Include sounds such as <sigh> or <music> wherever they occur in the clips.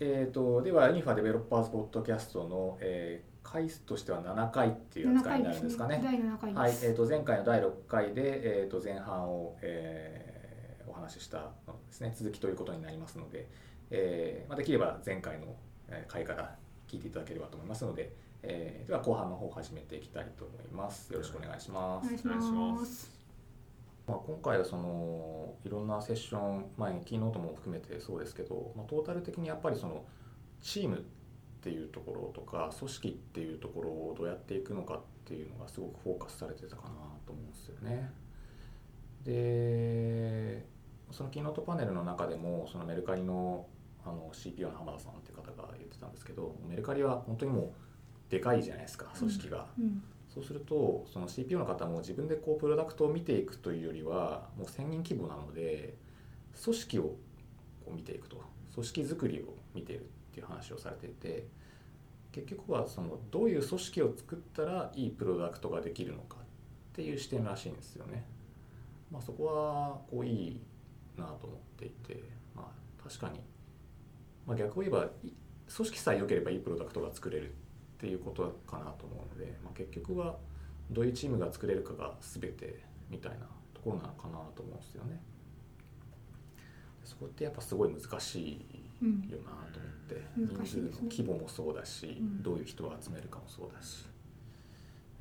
えーと、では、インファデベロッパーズポッドキャストの、えー、回数としては7回っていう扱いになるんですかね。第7回はい、えーと、前回の第6回で、えーと、前半を、えー、お話ししたのですね、続きということになりますので、えーまあ、できれば前回の回から聞いていただければと思いますので、えー、では後半の方を始めていきたいと思います。よろしくお願いします。お願いします。まあ、今回はそのいろんなセッション前にキーノートも含めてそうですけど、まあ、トータル的にやっぱりそのチームっていうところとか組織っていうところをどうやっていくのかっていうのがすごくフォーカスされてたかなと思うんですよね。でそのキーノートパネルの中でもそのメルカリのあの CPO の浜田さんっていう方が言ってたんですけどメルカリは本当にもうでかいじゃないですか組織が。うんうんそうするとその CPO の方も自分でこうプロダクトを見ていくというよりはもう1000人規模なので組織をこう見ていくと組織づくりを見ているっていう話をされていて結局はそのどういう組織を作ったらいいプロダクトができるのかっていう視点らしいんですよね。まあ、そこはこういいなと思っていて、まあ、確かに、まあ、逆を言えば組織さえ良ければいいプロダクトが作れるっていうことかなと思うので、まあ、結局はどういうチームが作れるかが全てみたいなところなのかなと思うんですよね。そこってやっぱすごい難しいよなと思って、うん、人数の規模もそうだし、うん、どういう人を集めるかもそうだし。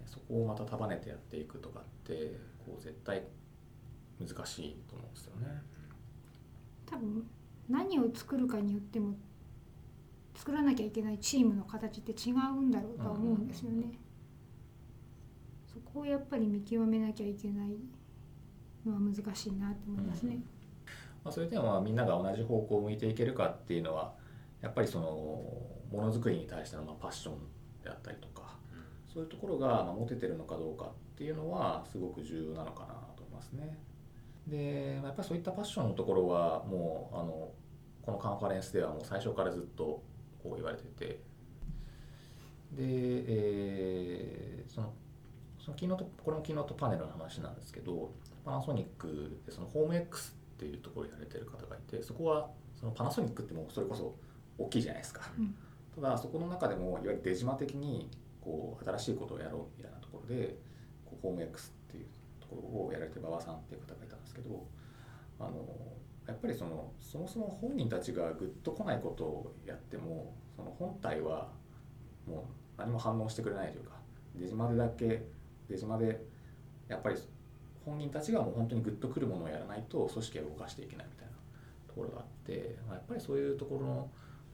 そこをまた束ねてやっていくとかってこう絶対難しいと思うんですよね。多分何を作るかによっても作らなきゃいけないチームの形って違うんだろうとは思うんですよね。そこをやっぱり見極めなきゃいけないのは難しいなと思いますね。うん、まあ、そういう点はみんなが同じ方向を向いていけるかっていうのはやっぱりそのものづくりに対してのまあパッションであったりとか、うん、そういうところが持ててるのかどうかっていうのはすごく重要なのかなと思いますね。でやっぱりそういったパッションのところはもうあのこのカンファレンスではもう最初からずっとこう言われてて。で、えー、そのそのキーノートこれもキーノートパネルの話なんですけどパナソニックでそのホーム X っていうところをやられてる方がいてそこはそのパナソニックってもうそれこそ大きいじゃないですか、うん、ただそこの中でもいわゆる出島的にこう新しいことをやろうみたいなところでこうホーム X っていうところをやられてる馬場さんっていう方がいたんですけどあのやっぱりそのそもそも本人たちがグッと来ないことをやってもその本体はもう何も反応してくれないというか出島でだけ出島でやっぱり本人たちがもう本当にグッとくるものをやらないと組織は動かしていけないみたいなところがあって、ま、やっぱりそういうところの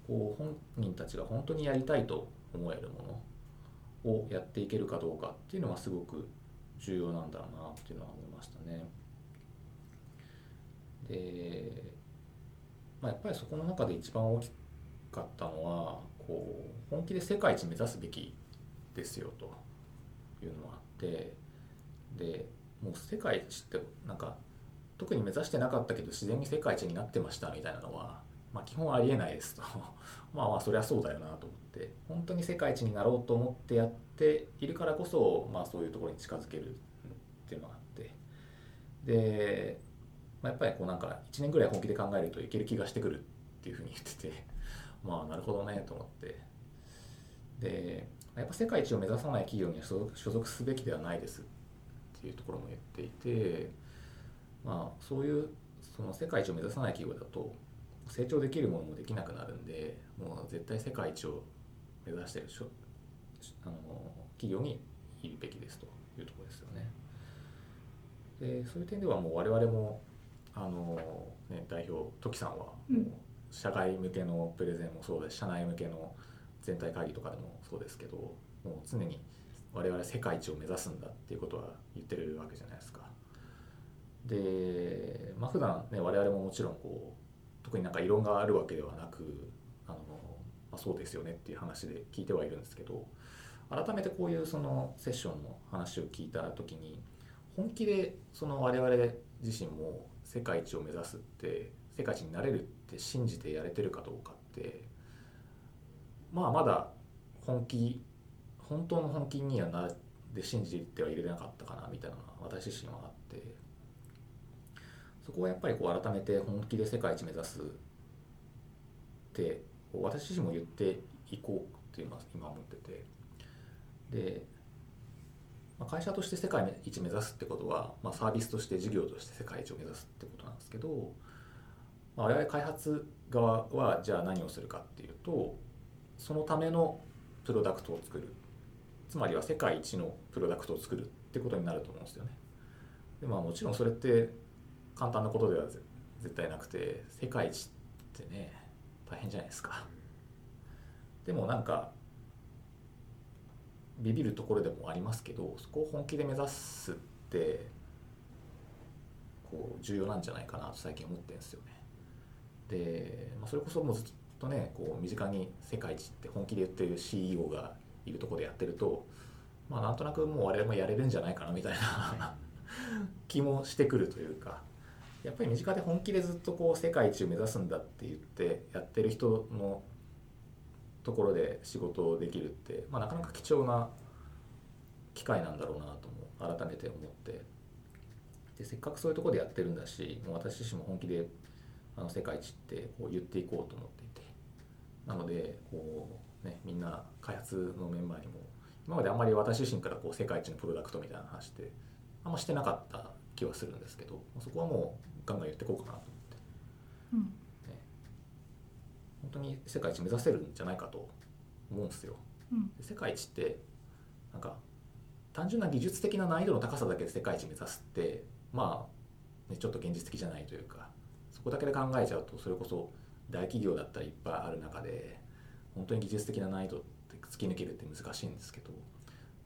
こう本人たちが本当にやりたいと思えるものをやっていけるかどうかっていうのはすごく重要なんだろうなっていうのは思いましたね。で、まあ、やっぱりそこの中で一番大きかったのはこう本気で世界一目指すべきですよというのがあってでもう世界一ってなんか特に目指してなかったけど自然に世界一になってましたみたいなのは、まあ、基本ありえないですと。<laughs> まあまあそりゃそうだよなと思って。本当に世界一になろうと思ってやっているからこそ、まあ、そういうところに近づけるっていうのがあって。でまあ、やっぱりこうなんか1年ぐらい本気で考えるといける気がしてくるっていうふうに言ってて <laughs> まあなるほどねと思ってでやっぱ世界一を目指さない企業には所属すべきではないですっていうところも言っていてまあそういうその世界一を目指さない企業だと成長できるものもできなくなるんでもう絶対世界一を目指してるあの企業にいるべきですというところですよね。でそういう点ではもう我々もあの、ね、代表トキさんは社外向けのプレゼンもそうです社内向けの全体会議とかでもそうですけどもう常に我々世界一を目指すんだっていうことは言ってるわけじゃないですか。でまあ普段ね我々ももちろんこう特になんか異論があるわけではなくあの、まあ、そうですよねっていう話で聞いてはいるんですけど改めてこういうそのセッションの話を聞いた時に本気でその我々自身も世界一を目指すって世界一になれるって信じてやれてるかどうかってまあまだ本気本当の本気にはなで信じてはいれなかったかなみたいなのは私自身はあってそこはやっぱりこう改めて本気で世界一目指すって私自身も言っていこうっていうのは今思っててで、まあ、会社として世界一目指すってことは、まあ、サービスとして事業として世界一を目指すってことなんですけど、まあ、我々開発側はじゃあ何をするかっていうとそのためのプロダクトを作るつまりは世界一のプロダクトを作るってことになると思うんですよね。でまあもちろんそれって簡単なことでは絶対なくて世界一ってね大変じゃないですか。でもなんかビビるところでもありますけどそこを本気で目指すってこう重要なんじゃないかなと最近思ってるんですよね。で、まあ、それこそもうずっとねこう身近に世界一って本気で言ってる CEO がいるところでやってるとまあなんとなくもう我々もやれるんじゃないかなみたいな <laughs> 気もしてくるというかやっぱり身近で本気でずっとこう世界一を目指すんだって言ってやってる人のところで仕事をできるって、まあ、なかなか貴重な機会なんだろうなとも改めて思って。でせっかくそういうとこでやってるんだしもう私自身も本気であの世界一ってこう言っていこうと思っていて。なのでこう、ね、みんな開発のメンバーにも今まであんまり私自身からこう世界一のプロダクトみたいな話ってあんましてなかった気はするんですけどそこはもうガンガン言っていこうかなと思って、うん、本当に世界一目指せるんじゃないかと思うんですよ。うん世界一ってなんか単純な技術的な難易度の高さだけで世界一目指すってまあ、ね、ちょっと現実的じゃないというかそこだけで考えちゃうとそれこそ大企業だったらいっぱいある中で本当に技術的な難易度って突き抜けるって難しいんですけど、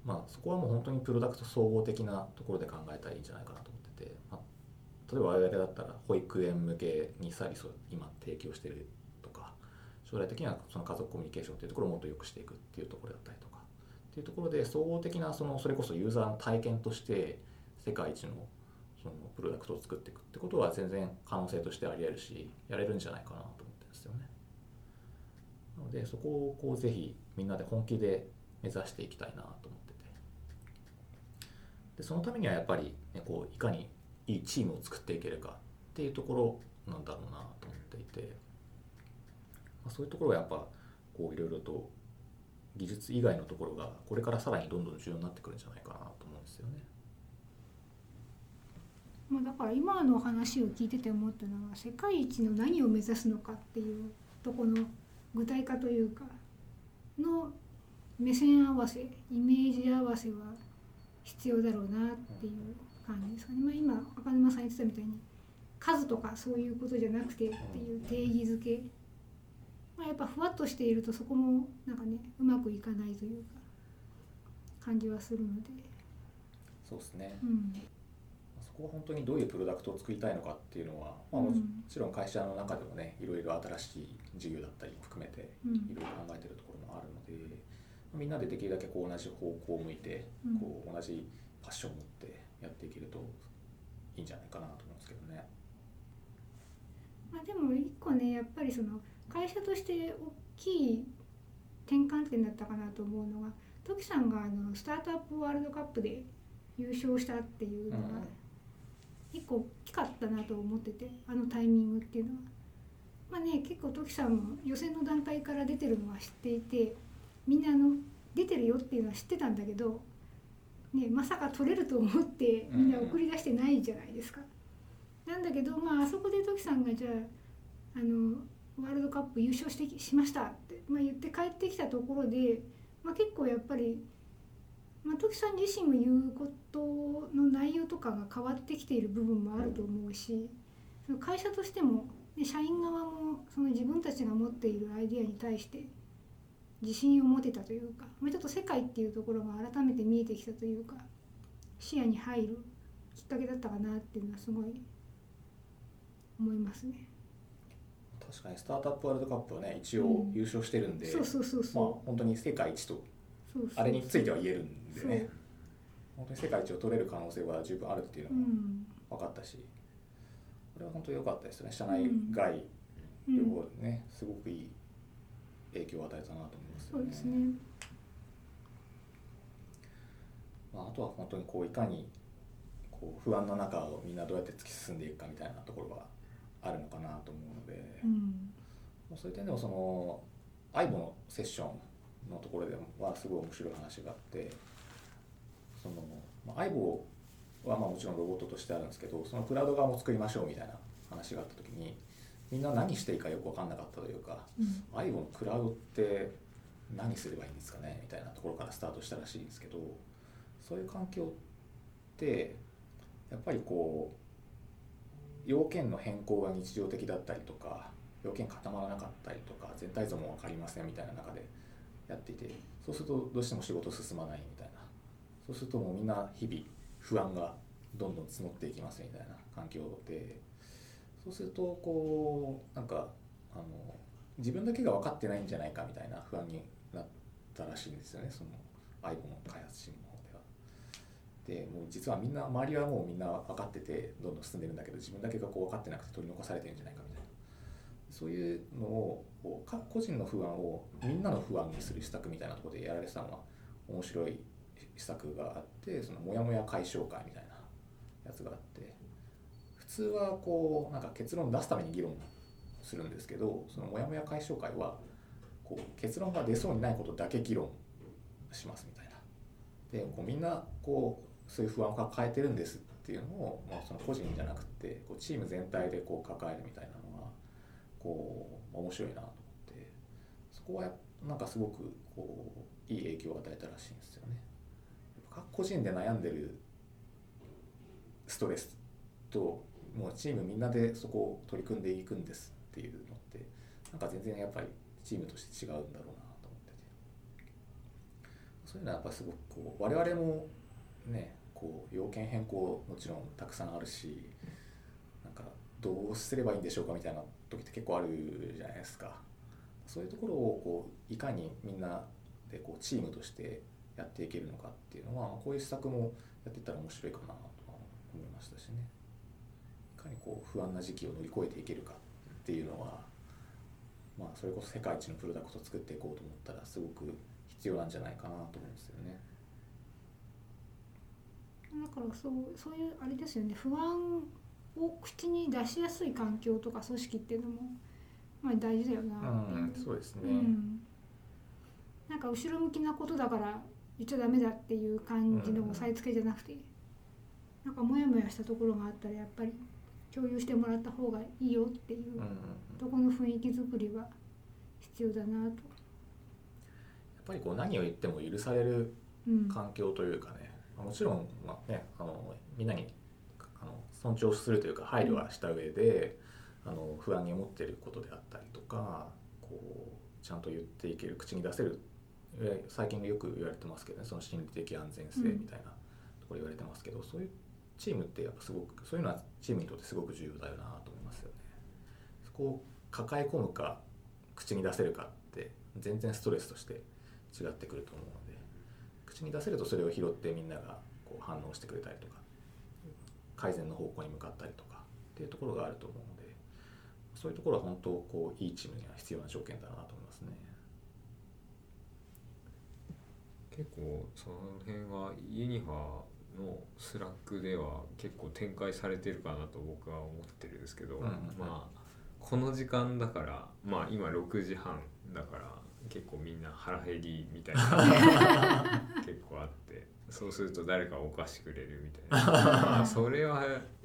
まあ、そこはもう本当にプロダクト総合的なところで考えたらいいんじゃないかなと思ってて、まあ、例えば我々だったら保育園向けにサービスを今提供してる将来的にはその家族コミュニケーションっていうところをもっと良くしていくっていうところだったりとかっていうところで総合的なそのそれこそユーザーの体験として世界一のそのプロダクトを作っていくってことは全然可能性としてありえるしやれるんじゃないかなと思ってるんですよね。なのでそこをこうぜひみんなで本気で目指していきたいなと思っててでそのためにはやっぱり、ね、こういかにいいチームを作っていけるかっていうところなんだろうなと思っていて、まあ、そういうところはやっぱこういろいろと技術以外のところがこれからさらにどんどん重要になってくるんじゃないかなと思うんですよね。まあ、だから今の話を聞いてて思ったのは世界一の何を目指すのかっていうとこの具体化というかの目線合わせイメージ合わせは必要だろうなっていう感じですかね、まあ、今赤沼さん言ってたみたいに数とかそういうことじゃなくてっていう定義づけ、まあ、やっぱふわっとしているとそこもなんかねうまくいかないというか感じはするので、そうですね。うん、そこは本当にどういうプロダクトを作りたいのかっていうのは、まあ、うんもちろん会社の中でもねいろいろ新しい事業だったり含めてうん。いろいろ考えてるところもあるのでみんなでできるだけこう同じ方向を向いてうん。こう同じパッションを持ってやっていけるといいんじゃないかなと思うんですけどね。まあ、でも一個ねやっぱりその会社として大きい転換点だったかなと思うのがトキさんがあのスタートアップワールドカップで優勝したっていうのが一個大きかったなと思っててあのタイミングっていうのは。まあね結構トキさんも予選の段階から出てるのは知っていてみんなあの出てるよっていうのは知ってたんだけど、ね、まさか取れると思ってみんな送り出してないじゃないですか。なんだけど、まあ、あそこでトキさんがじゃああのワールドカップ優勝してしましたって、まあ、言って帰ってきたところで、まあ、結構やっぱり、まあ、トキさん自身も言うことの内容とかが変わってきている部分もあると思うしその会社としても、ね、社員側もその自分たちが持っているアイデアに対して自信を持てたというか、まあ、ちょっと世界っていうところが改めて見えてきたというか視野に入るきっかけだったかなっていうのはすごい思いますね。確かにスタートアップワールドカップはね一応うん。優勝してるんで、そうそうそうまあそ本当に世界一とう。そうそう。あれについては言えるんでそう。ね本当に世界一を取れる可能性は十分あるっていううのもん。分かったし、これは本当に良かったですね。社内外うん。両方ね、すごくいい影響を与えたなと思いますよね。そうですね。まあ、あとは本当にこういかにこう不安の中をみんなどうやって突き進んでいくかみたいなところはあるのかなと思うので、うん。そういう点でもその相棒のセッションのところではすごい面白い話があってその、まあ、相棒はまあもちろんロボットとしてあるんですけどそのクラウド側も作りましょうみたいな話があった時にみんな何していいかよく分かんなかったというか、うん。相棒のクラウドって何すればいいんですかねみたいなところからスタートしたらしいんですけどそういう環境ってやっぱりこう要件の変更が日常的だったりとか要件固まらなかったりとか全体像も分かりませんみたいな中でやっていてそうするとどうしても仕事進まないみたいな。そうするともうみんな日々不安がどんどん募っていきますみたいな環境でそうするとこうなんかあの自分だけが分かってないんじゃないかみたいな不安になったらしいんですよねその iPhone の開発チームの方で。もう実はみんな周りはもうみんな分かっててどんどん進んでるんだけど自分だけがこう分かってなくて取り残されてるんじゃないかみたいなそういうのをこう個人の不安をみんなの不安にする施策みたいなところでやられてたのは面白い施策があってそのモヤモヤ解消会みたいなやつがあって普通はこうなんか結論出すために議論するんですけどそのモヤモヤ解消会はこう結論が出そうにないことだけ議論しますみたいな。でこうみんなこうそういう不安を抱えてるんですっていうのを、まあ、その個人じゃなくてこうチーム全体でこう抱えるみたいなのはこう面白いなと思ってそこはなんかすごくこういい影響を与えたらしいんですよね。個人で悩んでるストレスともうチームみんなでそこを取り組んでいくんですっていうのってなんか全然やっぱりチームとして違うんだろうなと思っててそういうのはやっぱすごくこう我々もねこう要件変更もちろんたくさんあるしなんかどうすればいいんでしょうかみたいな時って結構あるじゃないですかそういうところをこういかにみんなでこうチームとしてやっていけるのかっていうのはこういう施策もやっていったら面白いかなと思いましたしねいかにこう不安な時期を乗り越えていけるかっていうのはまあそれこそ世界一のプロダクトを作っていこうと思ったらすごく必要なんじゃないかなと思うんですよね。だからそうそういうあれですよね。不安を口に出しやすい環境とか組織っていうのも、まあ、大事だよなっていう、うん、そうですね。うん。なんか後ろ向きなことだから言っちゃダメだっていう感じの押さえつけじゃなくて、なんかモヤモヤしたところがあったらやっぱり共有してもらった方がいいよっていううんうんうん。とこの雰囲気作りは必要だなと。やっぱりこう何を言っても許されるうん。環境というかね、もちろん、まあね、あのみんなにあの尊重するというか配慮はした上で、あの不安に思っていることであったりとかこうちゃんと言っていける口に出せるえ最近よく言われてますけどねその心理的安全性みたいなところ言われてますけど、そういうチームってやっぱすごくそういうのはチームにとってすごく重要だよなと思いますよね。そこを抱え込むか口に出せるかって全然ストレスとして違ってくると思う口に出せるとそれを拾ってみんながこう反応してくれたりとか改善の方向に向かったりとかっていうところがあると思うのでそういうところは本当こういいチームには必要な条件だなと思いますね。結構その辺はユニファの Slack では結構展開されてるかなと僕は思ってるんですけど、うんうんうんまあこの時間だからまあ今6時半だから結構みんな腹減りみたいな。<laughs> 結構あって。そうすると誰かお菓子くれるみたいな。ま <laughs> あそれは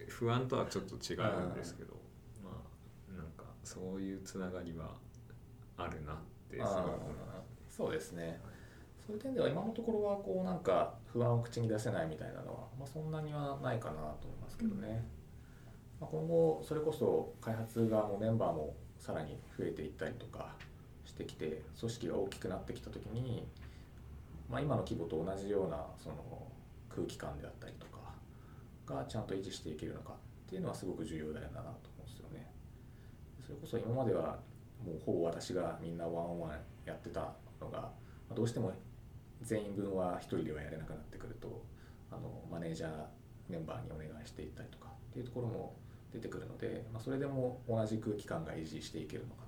不安とはちょっと違うんですけど。まあなんかそういうつながりはあるなってすごい思います。そうですね。そういう点では今のところはこうなんか不安を口に出せないみたいなのは、まあ、そんなにはないかなと思いますけどね、まあ、今後それこそ開発側もメンバーもさらに増えていったりとかしてきて組織が大きくなってきた時に、まあ、今の規模と同じようなその空気感であったりとかがちゃんと維持していけるのかっていうのはすごく重要だよなと思うんですよね。それこそ今まではもうほぼ私がみんなワンオンワンやってたのがまどうしても全員分は一人ではやれなくなってくるとあのマネージャーメンバーにお願いしていったりとかっていうところも出てくるので、まあ、それでも同じ空気感が維持していけるのか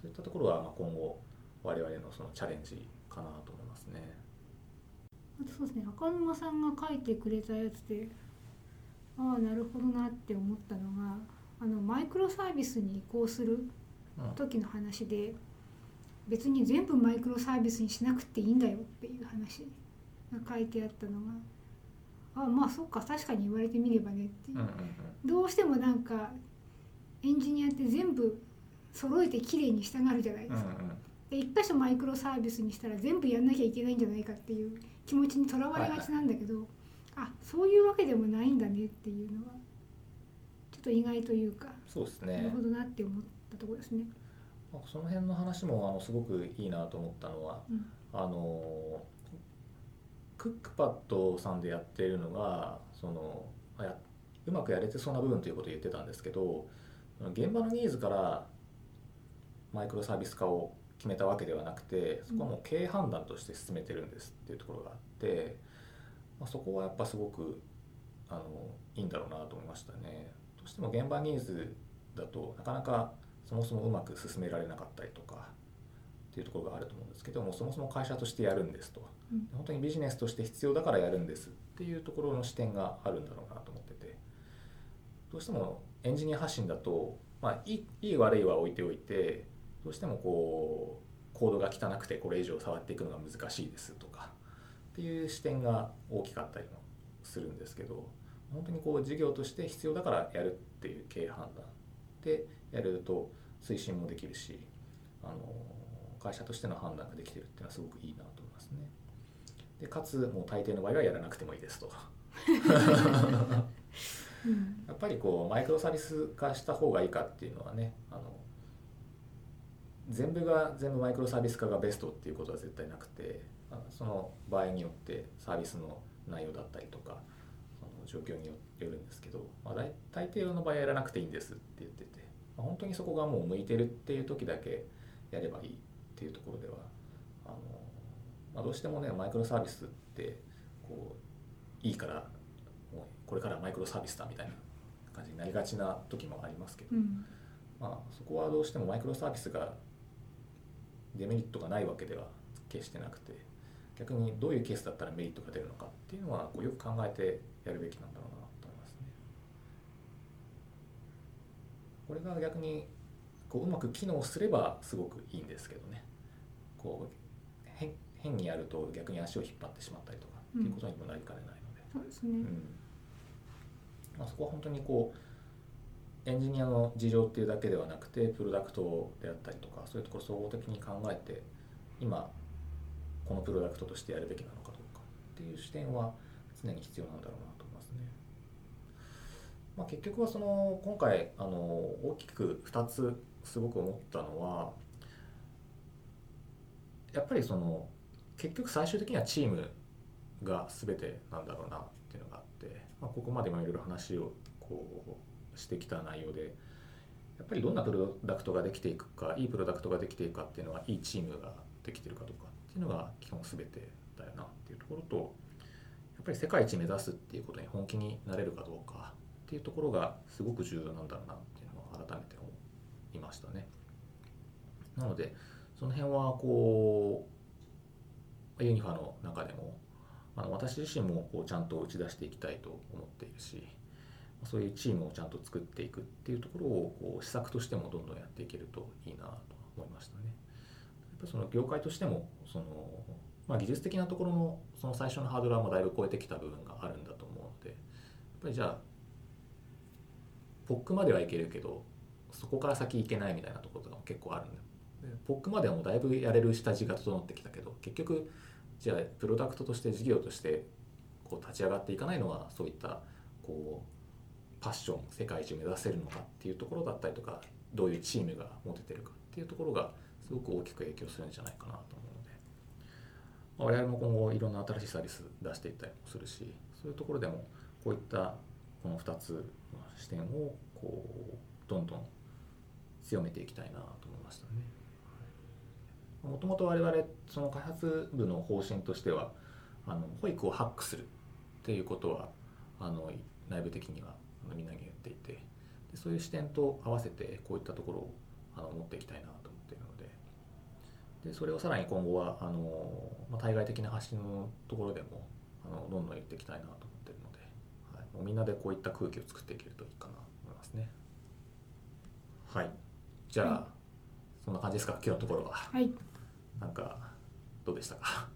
そういったところはまあ今後我々のそのチャレンジかなと思いますね。あとそうですね赤沼さんが書いてくれたやつでああなるほどなって思ったのがあのマイクロサービスに移行するうん。時の話で別に全部マイクロサービスにしなくていいんだよっていう話が書いてあったのがあまあそうか確かに言われてみればねっていう。うんうんうん。どうしてもなんかエンジニアって全部揃えてきれいにしたがるじゃないですか。で一箇所マイクロサービスにしたら全部やんなきゃいけないんじゃないかっていう気持ちにとらわれがちなんだけど、あそういうわけでもないんだねっていうのはちょっと意外というか、そうですなるねほどなって思ったところですね。まあその辺の話もあのすごくいいなと思ったのはうんあのクックパッドさんでやっているのがそのあやうまくやれてそうな部分ということを言ってたんですけど現場のニーズからマイクロサービス化を決めたわけではなくてそこはもう経営判断として進めてるんですっていうところがあって、まあ、そこはやっぱすごくあのいいんだろうなと思いましたね。どうしても現場ニーズだとなかなかそもそもうまく進められなかったりとかっていうところがあると思うんですけどもそもそも会社としてやるんですとうん本当にビジネスとして必要だからやるんですっていうところの視点があるんだろうなと思っててどうしてもエンジニア発信だと、まあ、いいいい悪いは置いておいてどうしてもこうコードが汚くてこれ以上触っていくのが難しいですとかっていう視点が大きかったりもするんですけど本当にこう事業として必要だからやるっていう経営判断でやると推進もできるしあの会社としての判断ができてるっていうのはすごくいいなと思いますね。でかつもう大抵の場合はやらなくてもいいですと。<laughs> <laughs> うんやっぱりこうマイクロサービス化した方がいいかっていうのはねあの全部が全部マイクロサービス化がベストっていうことは絶対なくてその場合によってサービスの内容だったりとかその状況によよるんですけど、まあ、大大抵の場合はやらなくていいんですって言ってて、まあ、本当にそこがもう向いてるっていう時だけやればいいっていうところではあの、まあ、どうしてもねマイクロサービスってこういいからもうこれからはマイクロサービスだみたいな感じになりがちな時もありますけど、うん。まあ、そこはどうしてもマイクロサービスがデメリットがないわけでは決してなくて逆にどういうケースだったらメリットが出るのかっていうのはこうよく考えてやるべきなんだろうなと思いますね。これが逆にこううまく機能すればすごくいいんですけどねこう変変にやると逆に足を引っ張ってしまったりとかっていうことにもなりかねないので。そうですね。うんまあ、そこは本当にこうエンジニアの事情っていうだけではなくてプロダクトであったりとかそういうところ総合的に考えて今このプロダクトとしてやるべきなのかどうかっていう視点は常に必要なんだろうなと思いますね。まあ、結局はその今回あの大きく2つすごく思ったのはやっぱりその結局最終的にはチームが全てなんだろうなっていうのがあって、まあ、ここまでもいろいろ話をこうしてきた内容でやっぱりどんなプロダクトができていくかいいプロダクトができていくかっていうのはいいチームができてるかどうかっていうのが基本全てだよなっていうところとやっぱり世界一目指すっていうことに本気になれるかどうかっていうところがすごく重要なんだろうなっていうのを改めて思いましたね。なのでその辺はこうユニファの中でもあの私自身もこうちゃんと打ち出していきたいと思っているしそういうチームをちゃんと作っていくっていうところをこう施策としてもどんどんやっていけるといいなと思いましたね。やっぱその業界としてもその、まあ、技術的なところのその最初のハードルはもうだいぶ超えてきた部分があるんだと思うのでやっぱりじゃあポックまではいけるけどそこから先行けないみたいなところとかも結構あるんだでポックまではもうだいぶやれる下地が整ってきたけど結局じゃあプロダクトとして事業としてこう立ち上がっていかないのはそういったこうパッション世界一目指せるのかっていうところだったりとかどういうチームが持ててるかっていうところがすごく大きく影響するんじゃないかなと思うので、まあ我々も今後いろんな新しいサービス出していったりもするしそういうところでもこういったこの2つの視点をこうどんどん強めていきたいなと思いましたね。もともと我々その開発部の方針としてはあの保育をハックするっていうことはあの内部的にはあのみんなに言っていてでそういう視点と合わせてこういったところをあの持っていきたいなと思っているので。でそれをさらに今後はあの、まあ、対外的な発信のところでもあのどんどん言っていきたいなと思っているので、はい、もうみんなでこういった空気を作っていけるといいかなと思いますね。はい。じゃあ、はい。そんな感じですか？今日のところは。はい。なんかどうでしたか？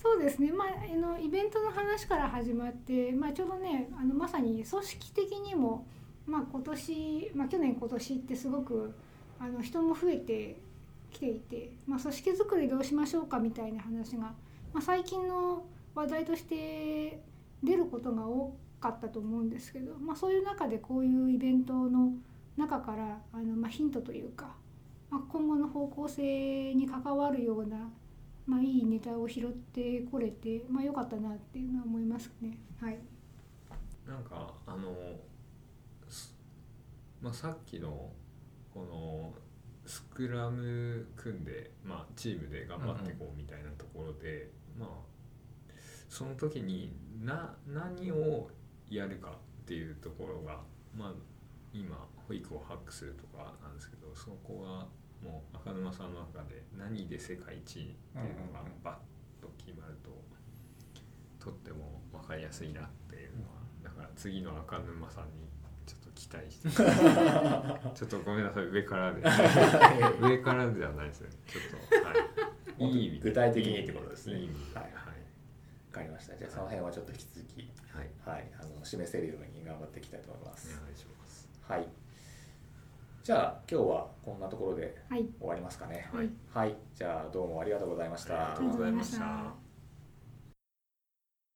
そうですね、まあ、あのイベントの話から始まって、まあ、ちょうどねあのまさに組織的にも、まあ、今年、まあ、去年今年ってすごくあの人も増えてきていて、まあ、組織づくりどうしましょうかみたいな話が、まあ、最近の話題として出ることが多かったと思うんですけど、まあ、そういう中でこういうイベントの中からあの、まあ、ヒントというか、まあ、今後の方向性に関わるようなまあ、いいネタを拾ってこれて、まあ、良かったなっていうのは思いますね。はい。なんかあの、まあ、さっきのこのスクラム組んで、まあ、チームで頑張っていこうみたいなところで、まあその時にな何をやるかっていうところが、まあ、今保育をハックするとかなんですけどそこがもう赤沼さんの中で何で世界一っていうのがバッと決まると、とっても分かりやすいなっていうのはだから次の赤沼さんにちょっと期待して <laughs> ちょっとごめんなさい上からで。<laughs> 上からではないですねちょっとはい。いい意味で。具体的にってことですね。いい意味で。ははい。い、わかりました。じゃあその辺はちょっと引き続きはい、はい。あの示せるように頑張っていきたいと思いまおす、願いします。はいじゃあ今日はこんなところではい。終わりますかね。はい。はい。じゃあどうもありがとうございました。ありがとうございました